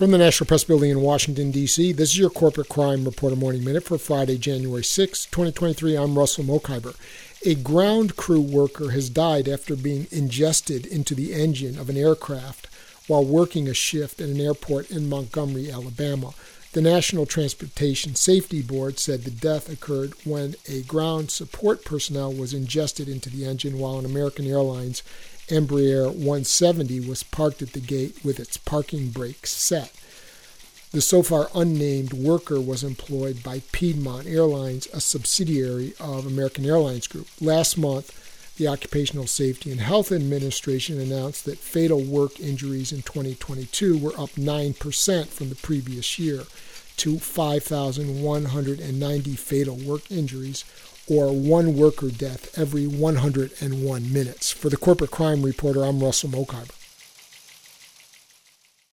From the National Press Building in Washington, D.C., this is your Corporate Crime Reporter Morning Minute for Friday, January 6, 2023. I'm Russell Mokhiber. A ground crew worker has died after being ingested into the engine of an aircraft while working a shift at an airport in Montgomery, Alabama. The National Transportation Safety Board said the death occurred when a ground support personnel was ingested into the engine while an American Airlines Embraer 170 was parked at the gate with its parking brakes set. The so far unnamed worker was employed by Piedmont Airlines, a subsidiary of American Airlines Group. Last month, the Occupational Safety and Health Administration announced that fatal work injuries in 2022 were up 9% from the previous year to 5,190 fatal work injuries, or one worker death every 101 minutes. For the Corporate Crime Reporter, I'm Russell Mokhiber.